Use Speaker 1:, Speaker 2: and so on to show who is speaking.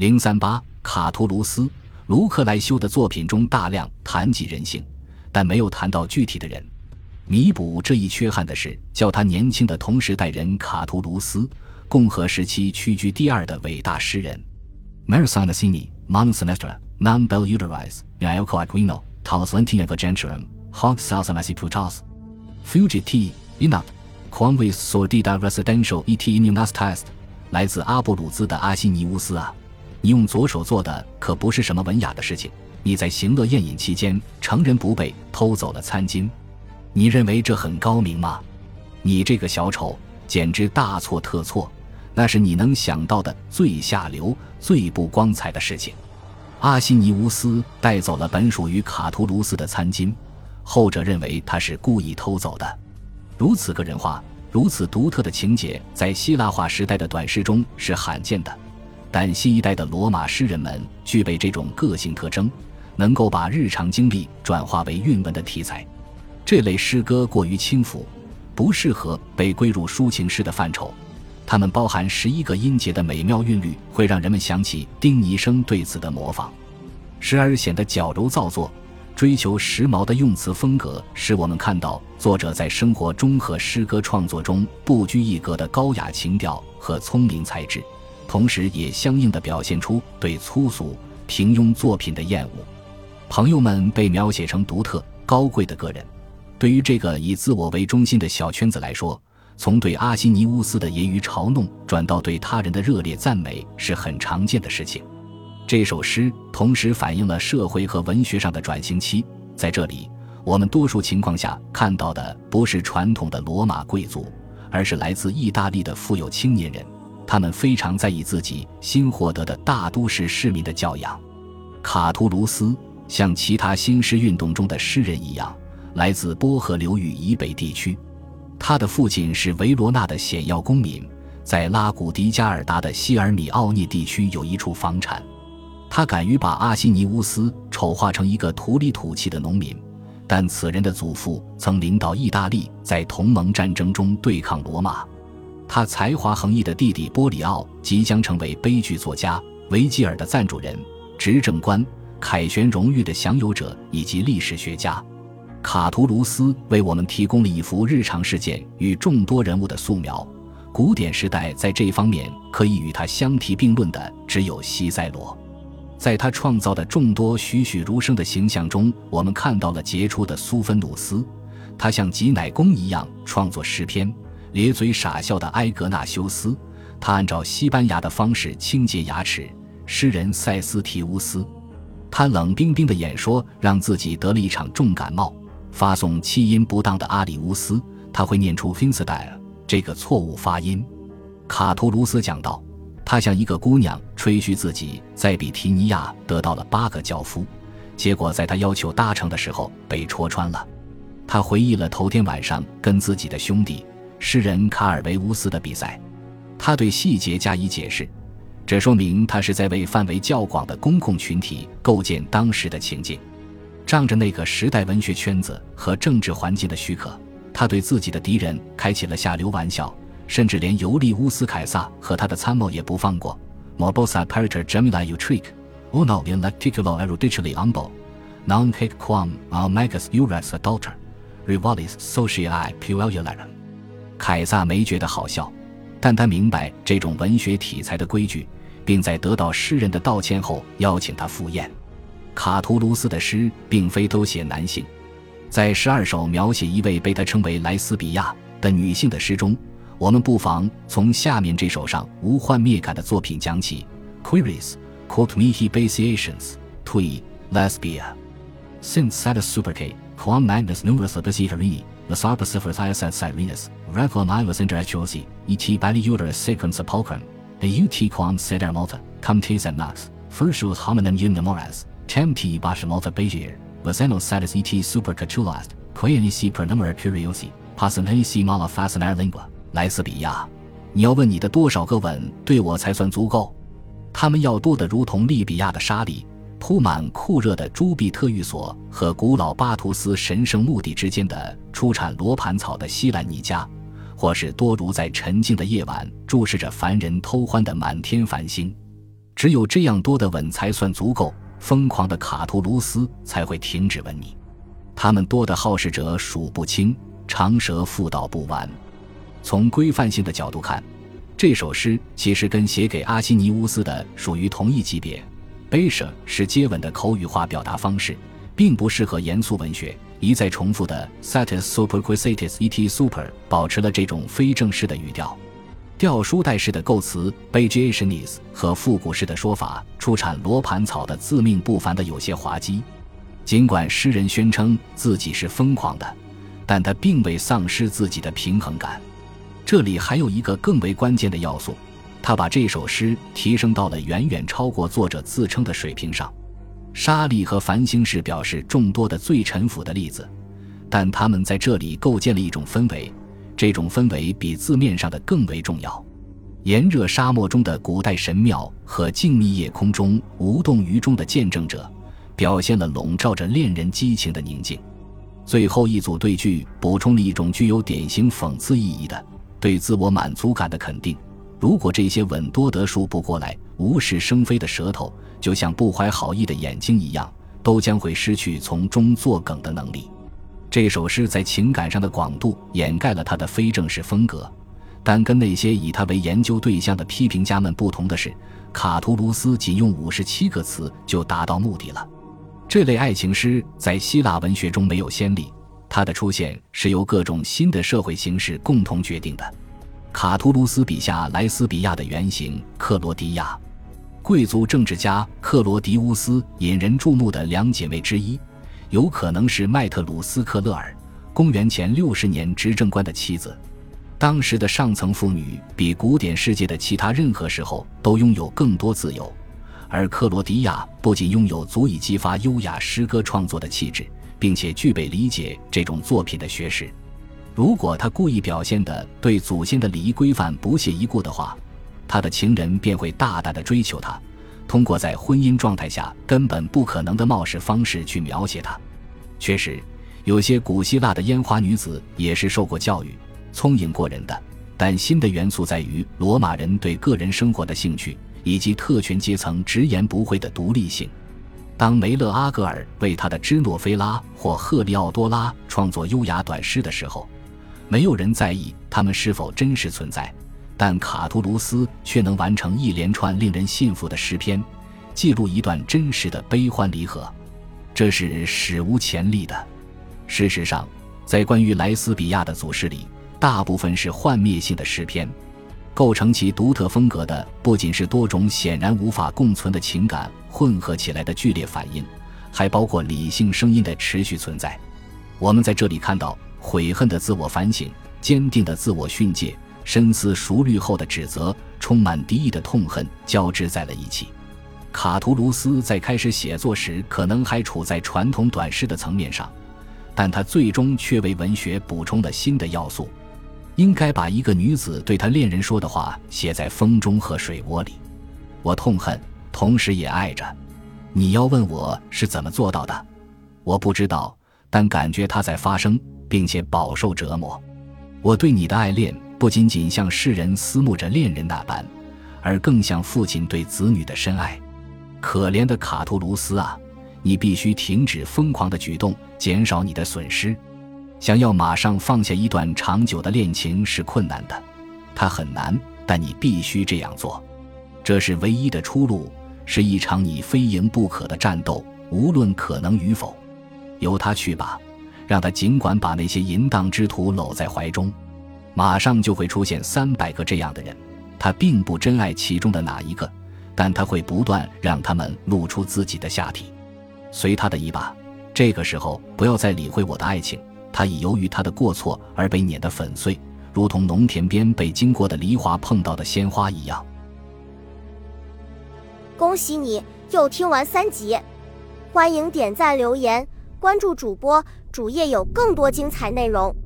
Speaker 1: 零三八，卡图卢斯·卢克莱修的作品中大量谈及人性，但没有谈到具体的人。弥补这一缺憾的是，较他年轻的同时代人卡图卢斯，共和时期屈居第二的伟大诗人。Marcina Cini, Manu Sinestra, Non Bell Uteris, Iaco Aquino, Talos Lentia Vagentrum, Hog Salsamasi Putas, Fugiti, Inat, Quamvis Sordida Residential et Inimas Test，来自阿布鲁兹的阿西尼乌斯啊。你用左手做的可不是什么文雅的事情。你在行乐宴饮期间，成人不备偷走了餐巾，你认为这很高明吗？你这个小丑简直大错特错，那是你能想到的最下流、最不光彩的事情。阿西尼乌斯带走了本属于卡图卢斯的餐巾，后者认为他是故意偷走的。如此个人化、如此独特的情节，在希腊化时代的短诗中是罕见的。但新一代的罗马诗人们具备这种个性特征，能够把日常经历转化为韵文的题材。这类诗歌过于轻浮，不适合被归入抒情诗的范畴。它们包含十一个音节的美妙韵律，会让人们想起丁尼生对此的模仿，时而显得矫揉造作。追求时髦的用词风格，使我们看到作者在生活中和诗歌创作中不拘一格的高雅情调和聪明才智。同时，也相应的表现出对粗俗、平庸作品的厌恶。朋友们被描写成独特、高贵的个人。对于这个以自我为中心的小圈子来说，从对阿西尼乌斯的揶揄嘲弄转到对他人的热烈赞美是很常见的事情。这首诗同时反映了社会和文学上的转型期。在这里，我们多数情况下看到的不是传统的罗马贵族，而是来自意大利的富有青年人。他们非常在意自己新获得的大都市市民的教养。卡图卢斯像其他新诗运动中的诗人一样，来自波河流域以北地区。他的父亲是维罗纳的显要公民，在拉古迪加尔达的希尔米奥涅地区有一处房产。他敢于把阿西尼乌斯丑化成一个土里土气的农民，但此人的祖父曾领导意大利在同盟战争中对抗罗马。他才华横溢的弟弟波里奥即将成为悲剧作家、维吉尔的赞助人、执政官、凯旋荣誉的享有者以及历史学家。卡图卢斯为我们提供了一幅日常事件与众多人物的素描。古典时代在这方面可以与他相提并论的只有西塞罗。在他创造的众多栩栩如生的形象中，我们看到了杰出的苏芬努斯。他像吉乃公一样创作诗篇。咧嘴傻笑的埃格纳修斯，他按照西班牙的方式清洁牙齿。诗人塞斯提乌斯，他冷冰冰的演说让自己得了一场重感冒。发送气音不当的阿里乌斯，他会念出 finstyle 这个错误发音。卡图卢斯讲道，他向一个姑娘吹嘘自己在比提尼亚得到了八个教夫，结果在他要求搭乘的时候被戳穿了。他回忆了头天晚上跟自己的兄弟。诗人卡尔维乌斯的比赛，他对细节加以解释，这说明他是在为范围较广的公共群体构建当时的情境。仗着那个时代文学圈子和政治环境的许可，他对自己的敌人开起了下流玩笑，甚至连尤利乌斯凯撒和他的参谋也不放过。Morbosa parator gemini utric, uno in lacticulo erudically umbo, non hic quam almagus uras adulter, rivalis sociae puellularum。凯撒没觉得好笑，但他明白这种文学题材的规矩，并在得到诗人的道歉后邀请他赴宴。卡图卢斯的诗并非都写男性，在十二首描写一位被他称为莱斯比亚的女性的诗中，我们不妨从下面这首上无幻灭感的作品讲起：Queries, quote me he basiations, tui, lesbia, since satis superque, quam magnus numerus abusitari. Sarpacifers ISS Sirenus, Requiem Ivus Interactuosi, et Bali Uterus Sequence Sepulchrum, a ut quam seder multa, comtes and nox, fursus hominem unimores, tempte basha multa begier, vaseno satis et super catulast, quaenisi per numera curiosi, passanenisi mala fascinar lingua, 莱斯比亚，你要问你的多少个吻对我才算足够？他们要多得如同利比亚的沙粒，铺满酷热的朱庇特寓所和古老巴图斯神圣墓地之间的出产罗盘草的西兰尼加，或是多如在沉静的夜晚注视着凡人偷欢的满天繁星。只有这样多的吻才算足够，疯狂的卡图卢斯才会停止吻你。他们多的好事者数不清，长舌妇道不完。从规范性的角度看，这首诗其实跟写给阿西尼乌斯的属于同一级别。B a s h 是接吻的口语化表达方式，并不适合严肃文学。一再重复的 satis superquisitis et super 保持了这种非正式的语调。吊书袋式的构词 b a g i a t i o n i s 和复古式的说法出产罗盘草的自命不凡的有些滑稽。尽管诗人宣称自己是疯狂的，但他并未丧失自己的平衡感。这里还有一个更为关键的要素，他把这首诗提升到了远远超过作者自称的水平上。沙利和繁星是表示众多的最沉浮的例子，但他们在这里构建了一种氛围，这种氛围比字面上的更为重要。炎热沙漠中的古代神庙和静谧夜空中无动于衷的见证者，表现了笼罩着恋人激情的宁静。最后一组对句补充了一种具有典型讽刺意义的对自我满足感的肯定。如果这些吻多得数不过来、无事生非的舌头，就像不怀好意的眼睛一样，都将会失去从中作梗的能力。这首诗在情感上的广度掩盖了他的非正式风格，但跟那些以他为研究对象的批评家们不同的是，卡图卢斯仅用五十七个词就达到目的了。这类爱情诗在希腊文学中没有先例，它的出现是由各种新的社会形式共同决定的。卡图卢斯笔下莱斯比亚的原型克罗迪亚。贵族政治家克罗迪乌斯引人注目的两姐妹之一，有可能是麦特鲁斯克勒尔（公元前六十年）执政官的妻子。当时的上层妇女比古典世界的其他任何时候都拥有更多自由，而克罗迪亚不仅拥有足以激发优雅诗歌创作的气质，并且具备理解这种作品的学识。如果他故意表现的对祖先的礼仪规范不屑一顾的话，他的情人便会大胆的追求他，通过在婚姻状态下根本不可能的冒失方式去描写他。确实，有些古希腊的烟花女子也是受过教育、聪颖过人的。但新的元素在于罗马人对个人生活的兴趣，以及特权阶层直言不讳的独立性。当梅勒阿格尔为他的芝诺菲拉或赫利奥多拉创作优雅短诗的时候，没有人在意他们是否真实存在。但卡图卢斯却能完成一连串令人信服的诗篇，记录一段真实的悲欢离合，这是史无前例的。事实上，在关于莱斯比亚的祖诗里，大部分是幻灭性的诗篇，构成其独特风格的不仅是多种显然无法共存的情感混合起来的剧烈反应，还包括理性声音的持续存在。我们在这里看到悔恨的自我反省，坚定的自我训诫。深思熟虑后的指责，充满敌意的痛恨交织在了一起。卡图卢斯在开始写作时，可能还处在传统短诗的层面上，但他最终却为文学补充了新的要素。应该把一个女子对他恋人说的话写在风中和水窝里。我痛恨，同时也爱着。你要问我是怎么做到的，我不知道，但感觉它在发生，并且饱受折磨。我对你的爱恋。不仅仅像世人思慕着恋人那般，而更像父亲对子女的深爱。可怜的卡图卢斯啊，你必须停止疯狂的举动，减少你的损失。想要马上放下一段长久的恋情是困难的，它很难，但你必须这样做。这是唯一的出路，是一场你非赢不可的战斗，无论可能与否。由他去吧，让他尽管把那些淫荡之徒搂在怀中。马上就会出现三百个这样的人，他并不珍爱其中的哪一个，但他会不断让他们露出自己的下体，随他的意吧。这个时候不要再理会我的爱情，他已由于他的过错而被碾得粉碎，如同农田边被经过的梨花碰到的鲜花一样。
Speaker 2: 恭喜你又听完三集，欢迎点赞、留言、关注主播，主页有更多精彩内容。